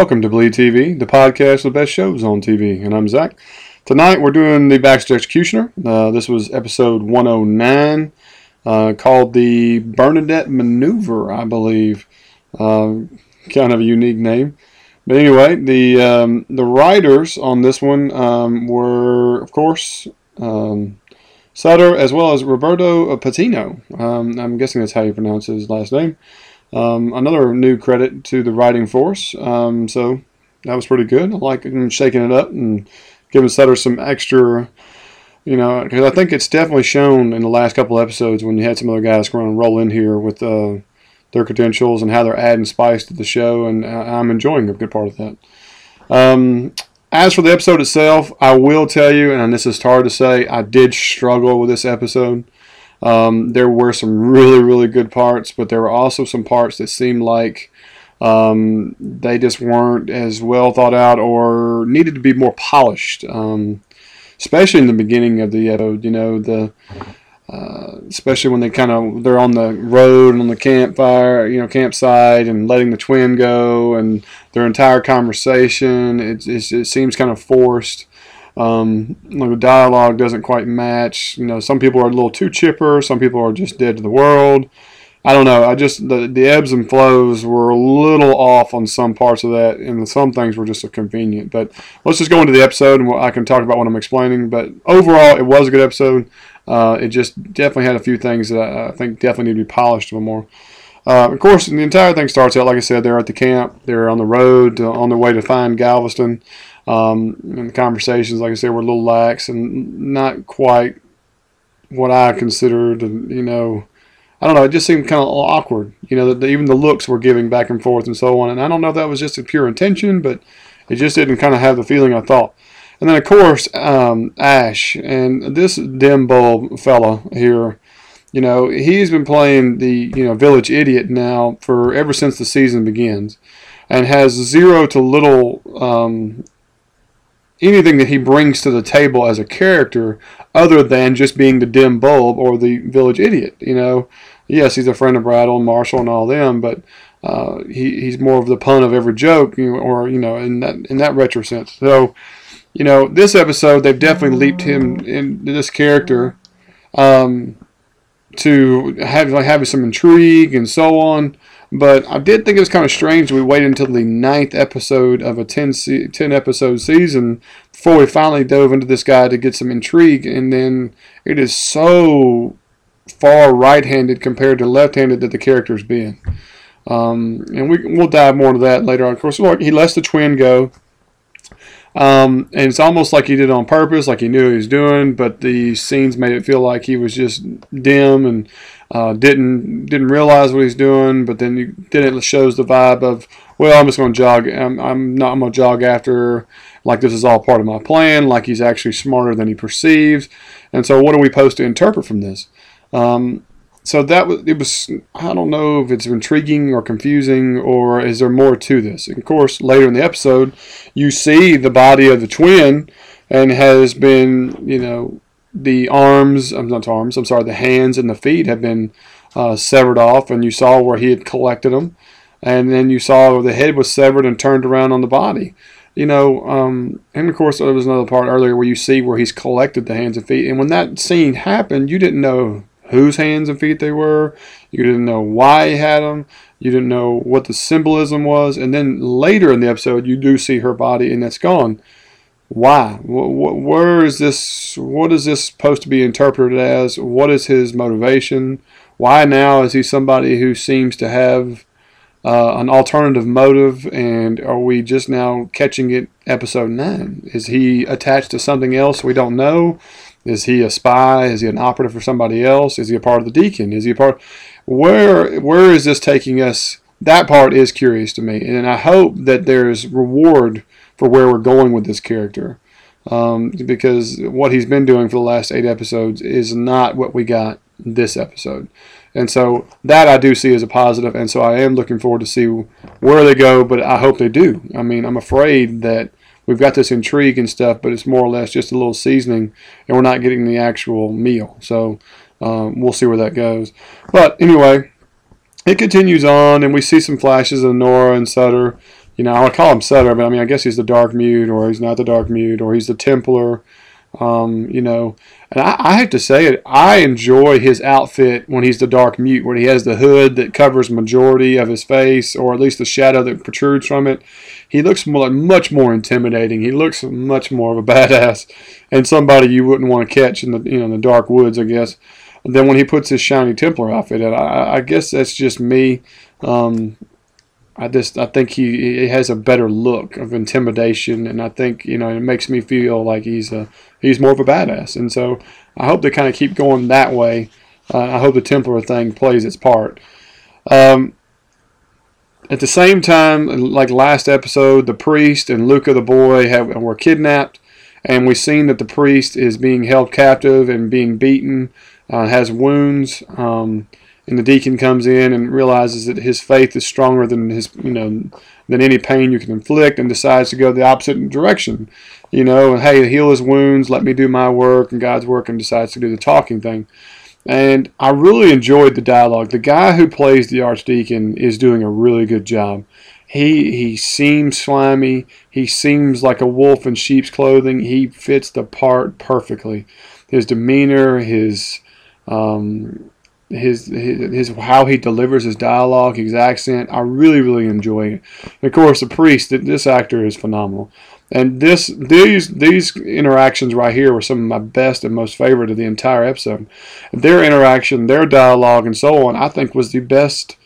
Welcome to Bleed TV, the podcast with the best shows on TV, and I'm Zach. Tonight we're doing the Bastard Executioner. Uh, this was episode 109, uh, called the Bernadette Maneuver, I believe. Uh, kind of a unique name. But anyway, the um, the writers on this one um, were, of course, um, Sutter as well as Roberto Patino. Um, I'm guessing that's how you pronounce his last name. Um, another new credit to the writing force. Um, so that was pretty good. I like shaking it up and giving Sutter some extra, you know, because I think it's definitely shown in the last couple episodes when you had some other guys going roll in here with uh, their credentials and how they're adding spice to the show, and I'm enjoying a good part of that. Um, as for the episode itself, I will tell you, and this is hard to say, I did struggle with this episode. Um, there were some really, really good parts, but there were also some parts that seemed like um, they just weren't as well thought out or needed to be more polished. Um, especially in the beginning of the episode, you know, the uh, especially when they kind of they're on the road and on the campfire, you know, campsite, and letting the twin go, and their entire conversation, it, it, it seems kind of forced. Um, the dialogue doesn't quite match. You know, some people are a little too chipper. Some people are just dead to the world. I don't know. I just the the ebbs and flows were a little off on some parts of that, and some things were just convenient. But let's just go into the episode, and I can talk about what I'm explaining. But overall, it was a good episode. Uh, it just definitely had a few things that I, I think definitely need to be polished a little more. Uh, of course, the entire thing starts out like I said. They're at the camp. They're on the road, uh, on their way to find Galveston. Um, and the conversations, like I said, were a little lax and not quite what I considered, you know, I don't know, it just seemed kind of awkward, you know, that even the looks were giving back and forth and so on. And I don't know if that was just a pure intention, but it just didn't kind of have the feeling I thought. And then, of course, um, Ash and this dim bulb fella here, you know, he's been playing the, you know, village idiot now for ever since the season begins and has zero to little um, anything that he brings to the table as a character other than just being the dim bulb or the village idiot. You know, yes, he's a friend of Brattle and Marshall and all them, but uh, he, he's more of the pun of every joke, you know, or you know, in that in that retro sense. So, you know, this episode they've definitely leaped him into this character um, to have like having some intrigue and so on. But I did think it was kind of strange we waited until the ninth episode of a 10, se- 10 episode season before we finally dove into this guy to get some intrigue. And then it is so far right handed compared to left handed that the character's been. Um, and we, we'll dive more into that later on. Of course, look, he lets the twin go. Um, and it's almost like he did it on purpose, like he knew he was doing, but the scenes made it feel like he was just dim and uh, didn't didn't realize what he's doing. But then you, then it shows the vibe of, well, I'm just going to jog. I'm, I'm not. I'm going to jog after. Like this is all part of my plan. Like he's actually smarter than he perceives. And so, what are we supposed to interpret from this? Um, so that was it was I don't know if it's intriguing or confusing or is there more to this. And of course, later in the episode, you see the body of the twin and has been you know the arms I'm not arms I'm sorry the hands and the feet have been uh, severed off and you saw where he had collected them and then you saw the head was severed and turned around on the body you know, um, and of course there was another part earlier where you see where he's collected the hands and feet. And when that scene happened, you didn't know whose hands and feet they were. You didn't know why he had them. You didn't know what the symbolism was. And then later in the episode, you do see her body and it's gone. Why? Where is this? What is this supposed to be interpreted as? What is his motivation? Why now is he somebody who seems to have uh, an alternative motive? And are we just now catching it episode 9? Is he attached to something else we don't know? Is he a spy? Is he an operative for somebody else? Is he a part of the deacon? Is he a part? Where where is this taking us? That part is curious to me, and I hope that there's reward for where we're going with this character, um, because what he's been doing for the last eight episodes is not what we got this episode, and so that I do see as a positive, and so I am looking forward to see where they go. But I hope they do. I mean, I'm afraid that we've got this intrigue and stuff, but it's more or less just a little seasoning, and we're not getting the actual meal. So um, we'll see where that goes. But anyway, it continues on, and we see some flashes of Nora and Sutter, you know, I call him Sutter, but I mean, I guess he's the Dark Mute, or he's not the Dark Mute, or he's the Templar. Um, you know, and I, I, have to say it. I enjoy his outfit when he's the Dark Mute, when he has the hood that covers majority of his face, or at least the shadow that protrudes from it. He looks more, much more intimidating. He looks much more of a badass, and somebody you wouldn't want to catch in the you know in the dark woods, I guess. Then when he puts his shiny Templar outfit on, I, I guess that's just me. Um, I just I think he, he has a better look of intimidation, and I think you know it makes me feel like he's a he's more of a badass. And so I hope they kind of keep going that way. Uh, I hope the Templar thing plays its part. Um, at the same time, like last episode, the priest and Luca the boy have, were kidnapped, and we've seen that the priest is being held captive and being beaten, uh, has wounds. Um, and the deacon comes in and realizes that his faith is stronger than his you know than any pain you can inflict and decides to go the opposite direction. You know and hey heal his wounds let me do my work and god's work and decides to do the talking thing. And i really enjoyed the dialogue. The guy who plays the archdeacon is doing a really good job. He he seems slimy. He seems like a wolf in sheep's clothing. He fits the part perfectly. His demeanor his um, his, his his how he delivers his dialogue, his accent. I really really enjoy it. And of course, the priest. This actor is phenomenal. And this these these interactions right here were some of my best and most favorite of the entire episode. Their interaction, their dialogue, and so on, I think was the best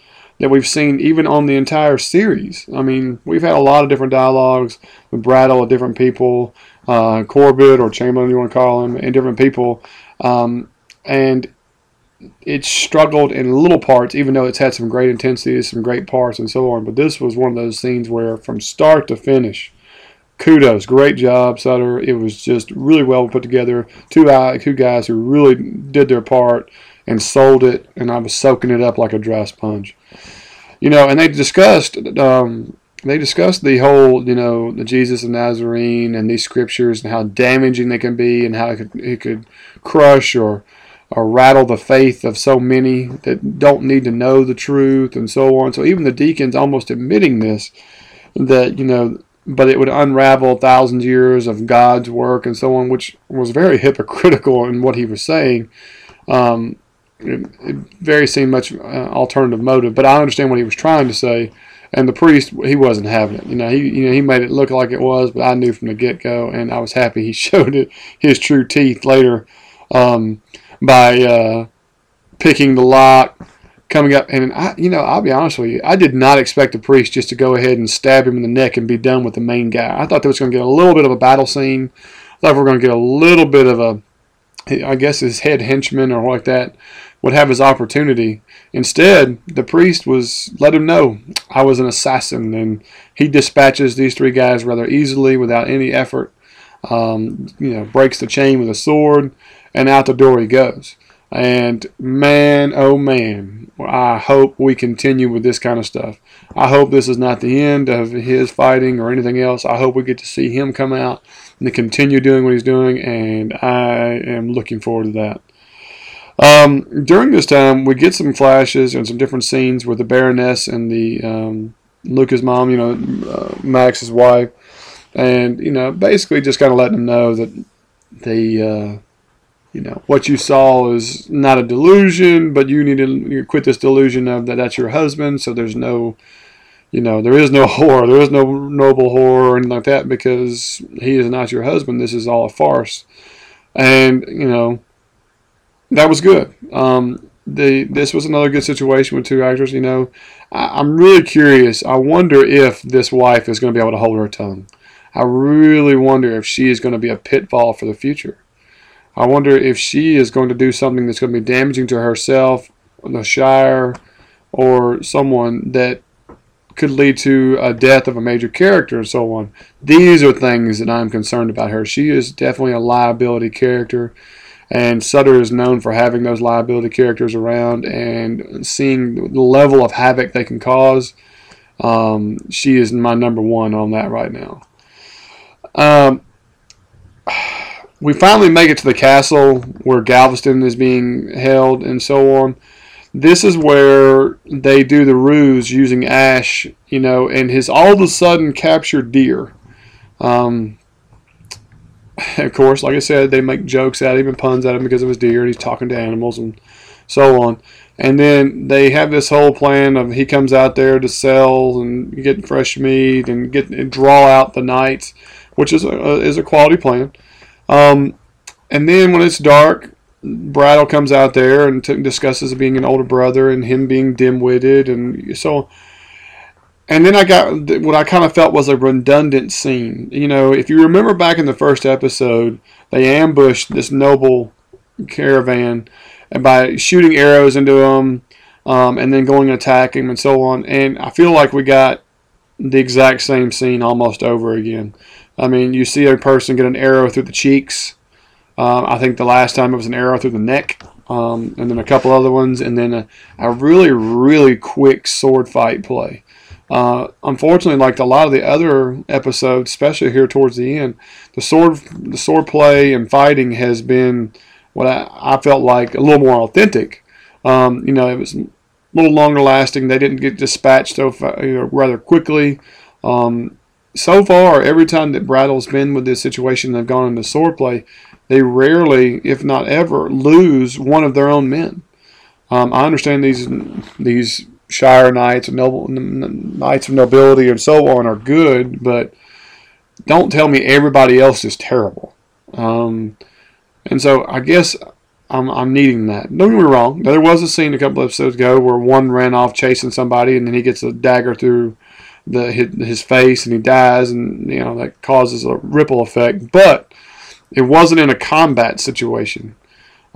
that we've seen even on the entire series. I mean, we've had a lot of different dialogues with Brattle with different people, uh, Corbett or Chamberlain, you want to call him, and different people. Um, and it's struggled in little parts, even though it's had some great intensity, some great parts, and so on. But this was one of those scenes where, from start to finish, kudos, great job, Sutter. It was just really well put together. Two two guys who really did their part and sold it, and I was soaking it up like a dry sponge. You know, and they discussed. Um, they discussed the whole, you know, the Jesus of Nazarene and these scriptures and how damaging they can be and how it could, it could crush or or rattle the faith of so many that don't need to know the truth and so on. So even the deacons almost admitting this, that, you know, but it would unravel thousands years of God's work and so on, which was very hypocritical in what he was saying. Um, it, it very seemed much uh, alternative motive, but I understand what he was trying to say. And the priest, he wasn't having it. You know, he you know he made it look like it was, but I knew from the get go, and I was happy he showed it his true teeth later. Um, by uh, picking the lock, coming up, and I, you know, I'll be honest with you, I did not expect the priest just to go ahead and stab him in the neck and be done with the main guy. I thought there was going to get a little bit of a battle scene. I thought we were going to get a little bit of a, I guess his head henchman or like that would have his opportunity. Instead, the priest was let him know I was an assassin, and he dispatches these three guys rather easily without any effort. Um, you know, breaks the chain with a sword, and out the door he goes. And man, oh man, I hope we continue with this kind of stuff. I hope this is not the end of his fighting or anything else. I hope we get to see him come out and continue doing what he's doing, and I am looking forward to that. Um, during this time, we get some flashes and some different scenes with the Baroness and the um, Luca's mom, you know, uh, Max's wife, and you know, basically just kind of letting them know that the uh, you know what you saw is not a delusion, but you need to quit this delusion of that that's your husband. So there's no, you know, there is no whore, there is no noble whore or anything like that because he is not your husband. This is all a farce, and you know that was good. Um, the this was another good situation with two actors. You know, I, I'm really curious. I wonder if this wife is going to be able to hold her tongue. I really wonder if she is going to be a pitfall for the future. I wonder if she is going to do something that's going to be damaging to herself, the Shire, or someone that could lead to a death of a major character and so on. These are things that I'm concerned about her. She is definitely a liability character, and Sutter is known for having those liability characters around and seeing the level of havoc they can cause. Um, she is my number one on that right now. Um, we finally make it to the castle where Galveston is being held and so on. this is where they do the ruse using Ash, you know, and his all of a sudden captured deer. Um, of course, like I said, they make jokes at him and puns at him because of his deer, and he's talking to animals and so on. And then they have this whole plan of he comes out there to sell and get fresh meat and get and draw out the nights, which is a, is a quality plan. Um, and then when it's dark, Brattle comes out there and t- discusses being an older brother and him being dim-witted and so. And then I got what I kind of felt was a redundant scene. You know, if you remember back in the first episode, they ambushed this noble caravan and by shooting arrows into them um, and then going and attacking them and so on. And I feel like we got the exact same scene almost over again. I mean, you see a person get an arrow through the cheeks um, I think the last time it was an arrow through the neck, um, and then a couple other ones, and then a, a really, really quick sword fight play. Uh, unfortunately, like a lot of the other episodes, especially here towards the end, the sword, the sword play and fighting has been what I, I felt like a little more authentic. Um, you know, it was a little longer lasting. They didn't get dispatched so you know, rather quickly. Um, so far, every time that Brattle's been with this situation, they've gone into sword play they rarely, if not ever, lose one of their own men. Um, I understand these these Shire knights and noble knights of nobility and so on are good, but don't tell me everybody else is terrible. Um, and so I guess I'm, I'm needing that. Don't get me wrong. There was a scene a couple episodes ago where one ran off chasing somebody and then he gets a dagger through the his, face and he dies and you know that causes a ripple effect. But it wasn't in a combat situation,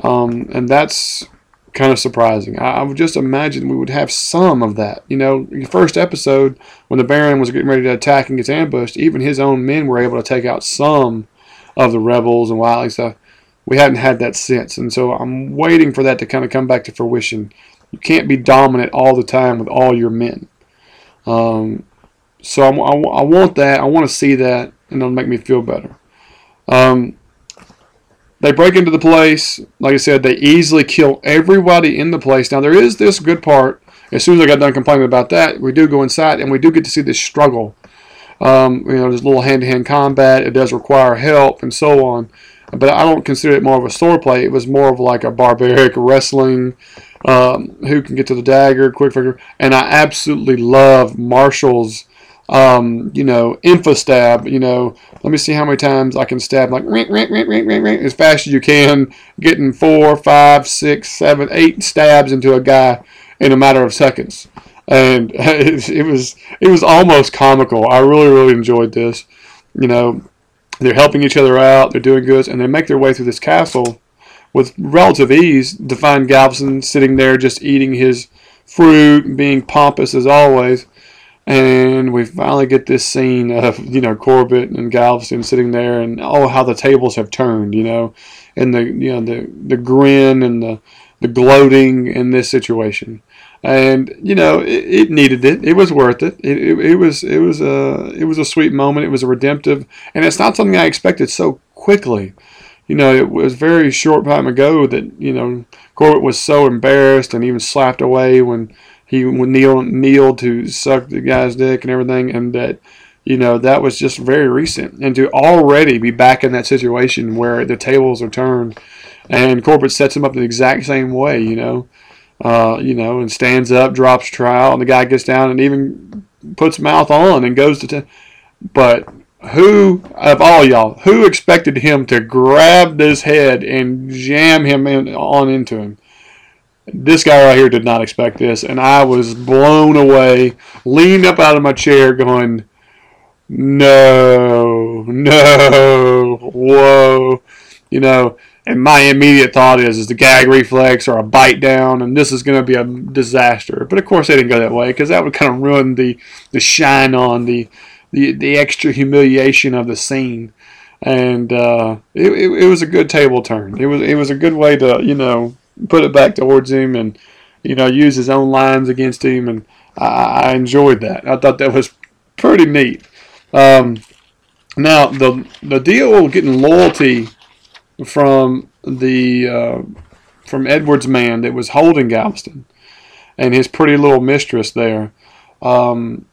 um, and that's kind of surprising. I, I, would just imagine we would have some of that. You know, the first episode when the Baron was getting ready to attack and gets ambushed, even his own men were able to take out some of the rebels and wily stuff. We hadn't had that since, and so I'm waiting for that to kind of come back to fruition. You can't be dominant all the time with all your men. Um, so I, I, I want that. I want to see that, and it'll make me feel better. Um, they break into the place. Like I said, they easily kill everybody in the place. Now, there is this good part. As soon as I got done complaining about that, we do go inside and we do get to see this struggle. Um, you know, there's a little hand to hand combat. It does require help and so on. But I don't consider it more of a sword play. It was more of like a barbaric wrestling. Um, who can get to the dagger, quick figure. And I absolutely love Marshall's um, you know, infostab, you know, let me see how many times I can stab like as fast as you can, getting four, five, six, seven, eight stabs into a guy in a matter of seconds. And it, it was it was almost comical. I really, really enjoyed this. You know, they're helping each other out, they're doing good, and they make their way through this castle with relative ease to find Galveston sitting there just eating his fruit, being pompous as always and we finally get this scene of you know Corbett and Galveston sitting there, and oh how the tables have turned, you know, and the you know the the grin and the the gloating in this situation, and you know it, it needed it. It was worth it. It, it. it was it was a it was a sweet moment. It was a redemptive, and it's not something I expected so quickly. You know, it was very short time ago that you know Corbett was so embarrassed and even slapped away when he would kneel kneel to suck the guy's dick and everything, and that you know that was just very recent, and to already be back in that situation where the tables are turned, and Corbett sets him up the exact same way, you know, uh, you know, and stands up, drops trial, and the guy gets down and even puts mouth on and goes to, t- but who of all y'all who expected him to grab this head and jam him in, on into him? This guy right here did not expect this, and I was blown away, leaned up out of my chair, going, No, no, whoa. You know, and my immediate thought is, is the gag reflex or a bite down, and this is going to be a disaster. But of course, they didn't go that way because that would kind of ruin the, the shine on the, the, the extra humiliation of the scene. And uh, it, it, it was a good table turn. It was it was a good way to you know put it back towards him and you know use his own lines against him, and I, I enjoyed that. I thought that was pretty neat. Um, now the the deal getting loyalty from the uh, from Edward's man that was holding Galveston. and his pretty little mistress there. Um,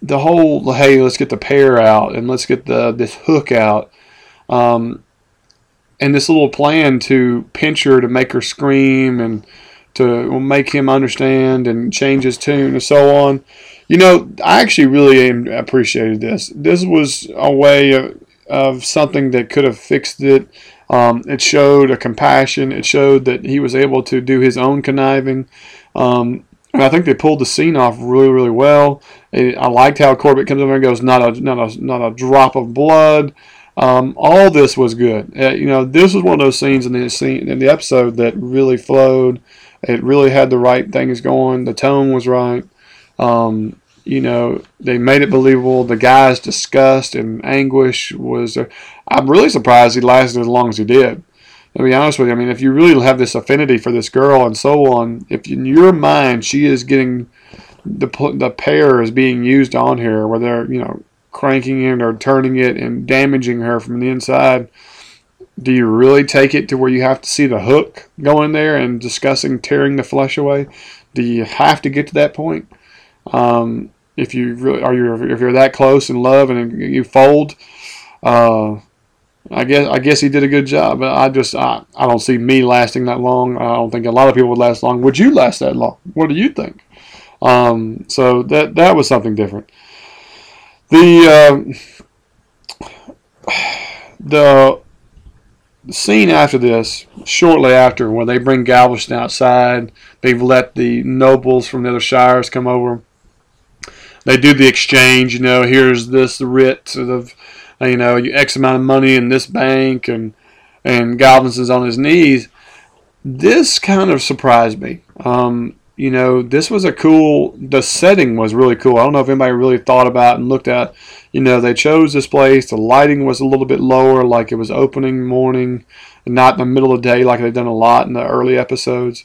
the whole hey, let's get the pair out and let's get the this hook out. Um, and this little plan to pinch her to make her scream and to make him understand and change his tune and so on. You know, I actually really appreciated this. This was a way of, of something that could have fixed it. Um, it showed a compassion. It showed that he was able to do his own conniving. Um, and I think they pulled the scene off really, really well. I liked how Corbett comes over and goes, not a, not a, not a drop of blood. Um, all this was good. Uh, you know, this was one of those scenes in the scene in the episode that really flowed. It really had the right things going. The tone was right. Um, you know, they made it believable. The guy's disgust and anguish was. Uh, I'm really surprised he lasted as long as he did. To be honest with you, I mean, if you really have this affinity for this girl and so on, if in your mind she is getting the the pear is being used on her, where they're you know cranking it or turning it and damaging her from the inside, do you really take it to where you have to see the hook going there and discussing tearing the flesh away? Do you have to get to that point? Um, if you really are you if you're that close in love and you fold, uh, I guess I guess he did a good job. But I just I, I don't see me lasting that long. I don't think a lot of people would last long. Would you last that long? What do you think? Um, so that that was something different. The uh, the scene after this, shortly after, when they bring Galveston outside, they've let the nobles from the other shires come over. They do the exchange. You know, here's this writ of, you know, X amount of money in this bank, and and Galveston's on his knees. This kind of surprised me. Um, you know, this was a cool. The setting was really cool. I don't know if anybody really thought about and looked at. You know, they chose this place. The lighting was a little bit lower, like it was opening morning, not in the middle of the day, like they've done a lot in the early episodes.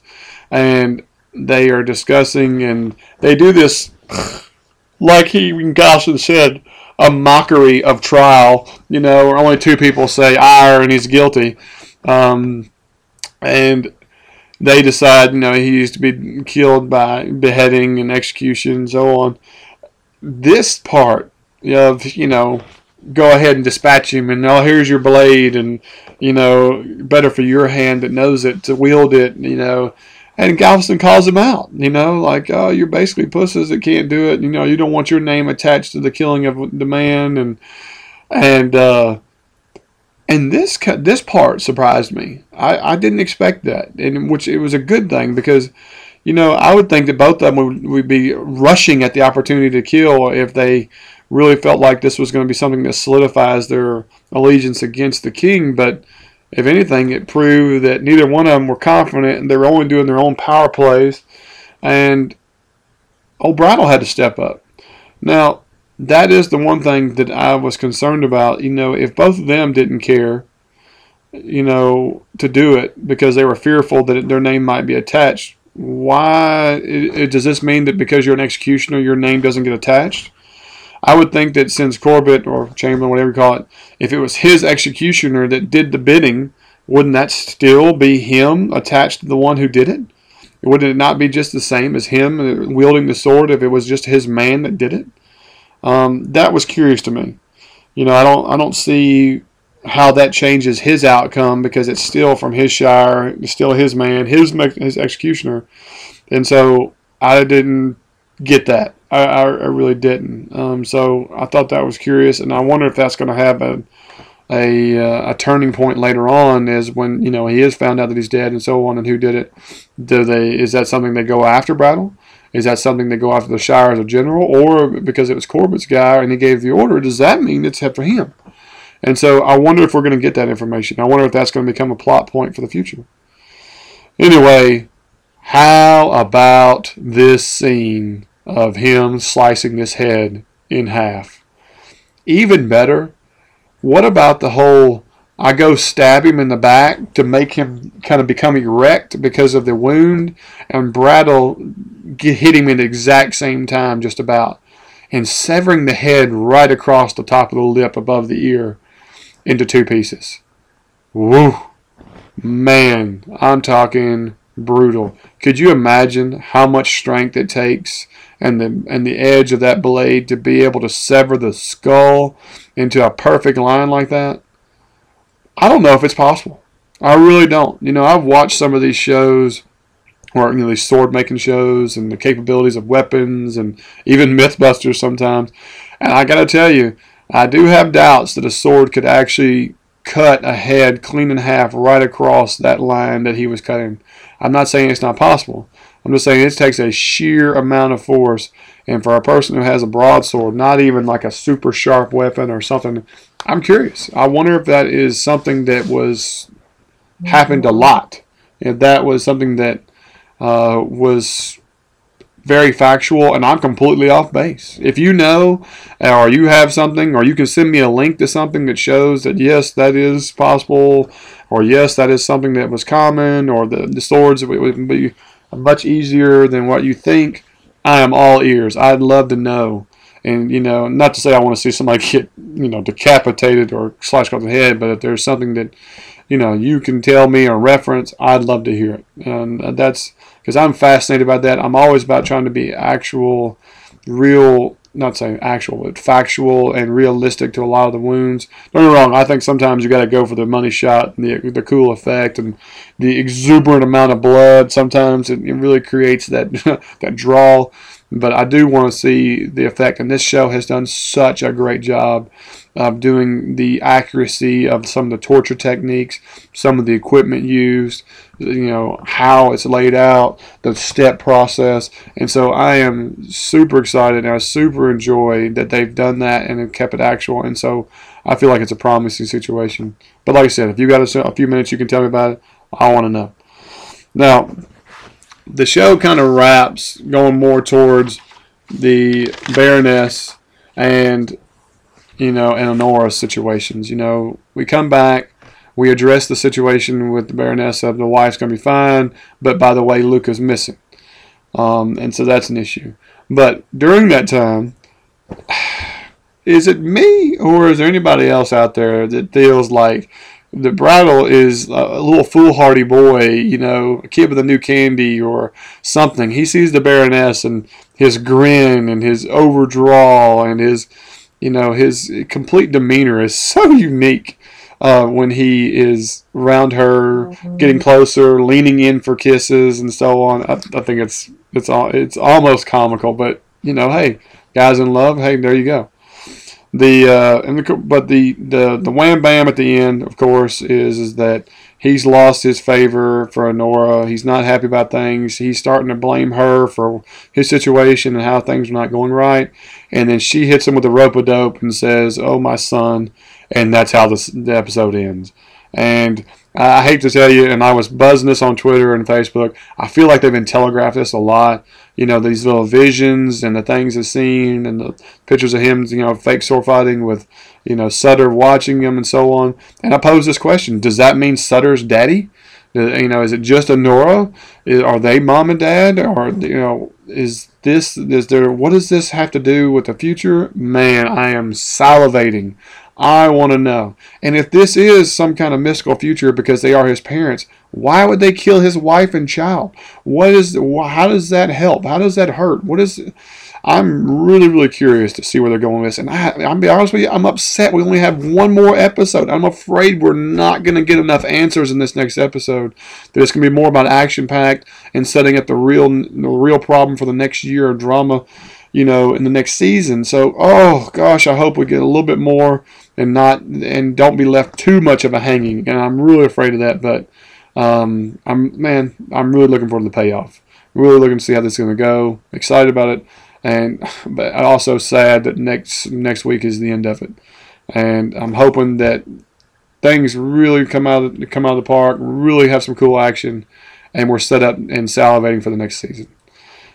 And they are discussing, and they do this, like he Gosling said, a mockery of trial. You know, where only two people say I, and he's guilty. Um, and they decide, you know, he used to be killed by beheading and execution and so on. This part of, you know, go ahead and dispatch him and oh here's your blade and you know better for your hand that knows it to wield it you know and Galveston calls him out you know like oh you're basically pussies that can't do it you know you don't want your name attached to the killing of the man and and uh and this this part surprised me. I, I didn't expect that, and which it was a good thing because, you know, I would think that both of them would, would be rushing at the opportunity to kill if they really felt like this was going to be something that solidifies their allegiance against the king. But if anything, it proved that neither one of them were confident, and they were only doing their own power plays. And old Brattle had to step up. Now, that is the one thing that I was concerned about. You know, if both of them didn't care, you know, to do it because they were fearful that their name might be attached, why it, does this mean that because you're an executioner, your name doesn't get attached? I would think that since Corbett or Chamberlain, whatever you call it, if it was his executioner that did the bidding, wouldn't that still be him attached to the one who did it? Wouldn't it not be just the same as him wielding the sword if it was just his man that did it? Um, that was curious to me. You know, I don't I don't see how that changes his outcome because it's still from his shire, it's still his man, his his executioner, and so I didn't get that. I, I, I really didn't. Um, so I thought that was curious, and I wonder if that's going to have a a, uh, a turning point later on is when you know he is found out that he's dead and so on, and who did it? Do they is that something they go after Brattle? Is that something they go after the Shire as a general, or because it was Corbett's guy and he gave the order? Does that mean it's head for him? And so I wonder if we're going to get that information. I wonder if that's going to become a plot point for the future. Anyway, how about this scene of him slicing this head in half? Even better, what about the whole I go stab him in the back to make him kind of become erect because of the wound, and Brattle hit him at the exact same time, just about, and severing the head right across the top of the lip above the ear into two pieces. Woo! Man, I'm talking brutal. Could you imagine how much strength it takes and the and the edge of that blade to be able to sever the skull into a perfect line like that? I don't know if it's possible. I really don't. You know, I've watched some of these shows or you know these sword making shows and the capabilities of weapons and even Mythbusters sometimes. And I got to tell you, I do have doubts that a sword could actually cut a head clean in half right across that line that he was cutting. I'm not saying it's not possible. I'm just saying it takes a sheer amount of force. And for a person who has a broadsword, not even like a super sharp weapon or something, I'm curious. I wonder if that is something that was happened a lot. If that was something that uh, was very factual, and I'm completely off base. If you know, or you have something, or you can send me a link to something that shows that yes, that is possible, or yes, that is something that was common, or the, the swords would be much easier than what you think, I am all ears. I'd love to know. And, you know, not to say I want to see somebody get, you know, decapitated or slashed across the head, but if there's something that, you know, you can tell me or reference, I'd love to hear it. And that's because I'm fascinated by that. I'm always about trying to be actual, real not saying actual, but factual and realistic to a lot of the wounds. Don't get me wrong. I think sometimes you got to go for the money shot and the the cool effect and the exuberant amount of blood. Sometimes it, it really creates that that draw. But I do want to see the effect, and this show has done such a great job of doing the accuracy of some of the torture techniques, some of the equipment used, you know, how it's laid out, the step process. And so I am super excited and I super enjoy that they've done that and have kept it actual. And so I feel like it's a promising situation. But like I said, if you got a, a few minutes, you can tell me about it. I want to know. Now, the show kind of wraps going more towards the Baroness and you know, and Annora situations. You know, we come back, we address the situation with the Baroness of the wife's going to be fine, but by the way, Luca's missing. Um, and so that's an issue. But during that time, is it me or is there anybody else out there that feels like the Brattle is a little foolhardy boy, you know, a kid with a new candy or something. He sees the Baroness and his grin and his overdraw and his you know, his complete demeanor is so unique uh, when he is around her, mm-hmm. getting closer, leaning in for kisses and so on. I, I think it's it's all it's almost comical, but you know, hey, guys in love, hey, there you go. The uh, and the but the the the wham bam at the end, of course, is is that he's lost his favor for Annora. He's not happy about things. He's starting to blame her for his situation and how things are not going right. And then she hits him with a rope of dope and says, "Oh, my son," and that's how this, the episode ends. And I hate to tell you, and I was buzzing this on Twitter and Facebook. I feel like they've been telegraphed this a lot. You know, these little visions and the things I've seen and the pictures of him, you know, fake sword fighting with, you know, Sutter watching him and so on. And I pose this question: Does that mean Sutter's daddy? You know, is it just a Annora? Are they mom and dad? Or you know, is this is there? What does this have to do with the future? Man, I am salivating I want to know. And if this is some kind of mystical future because they are his parents, why would they kill his wife and child? What is? How does that help? How does that hurt? What is? I'm really, really curious to see where they're going with this. And I, I'm be honest with you, I'm upset. We only have one more episode. I'm afraid we're not going to get enough answers in this next episode. That it's going to be more about action packed and setting up the real, the real problem for the next year of drama. You know, in the next season. So, oh gosh, I hope we get a little bit more and not and don't be left too much of a hanging. And I'm really afraid of that. But um, I'm man, I'm really looking forward to the payoff. Really looking to see how this is going to go. Excited about it, and but also sad that next next week is the end of it. And I'm hoping that things really come out of, come out of the park. Really have some cool action, and we're set up and salivating for the next season.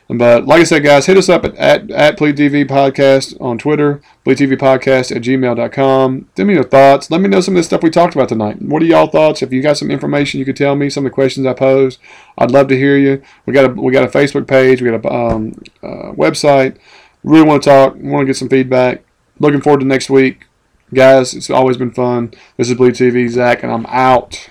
But like I said, guys, hit us up at, at, at TV Podcast on Twitter, TV Podcast at gmail.com. Send me your thoughts. Let me know some of the stuff we talked about tonight. What are y'all thoughts? If you got some information you could tell me, some of the questions I posed, I'd love to hear you. We got a, we got a Facebook page, we got a um, uh, website. Really want to talk, want to get some feedback. Looking forward to next week. Guys, it's always been fun. This is Bleed TV, Zach, and I'm out.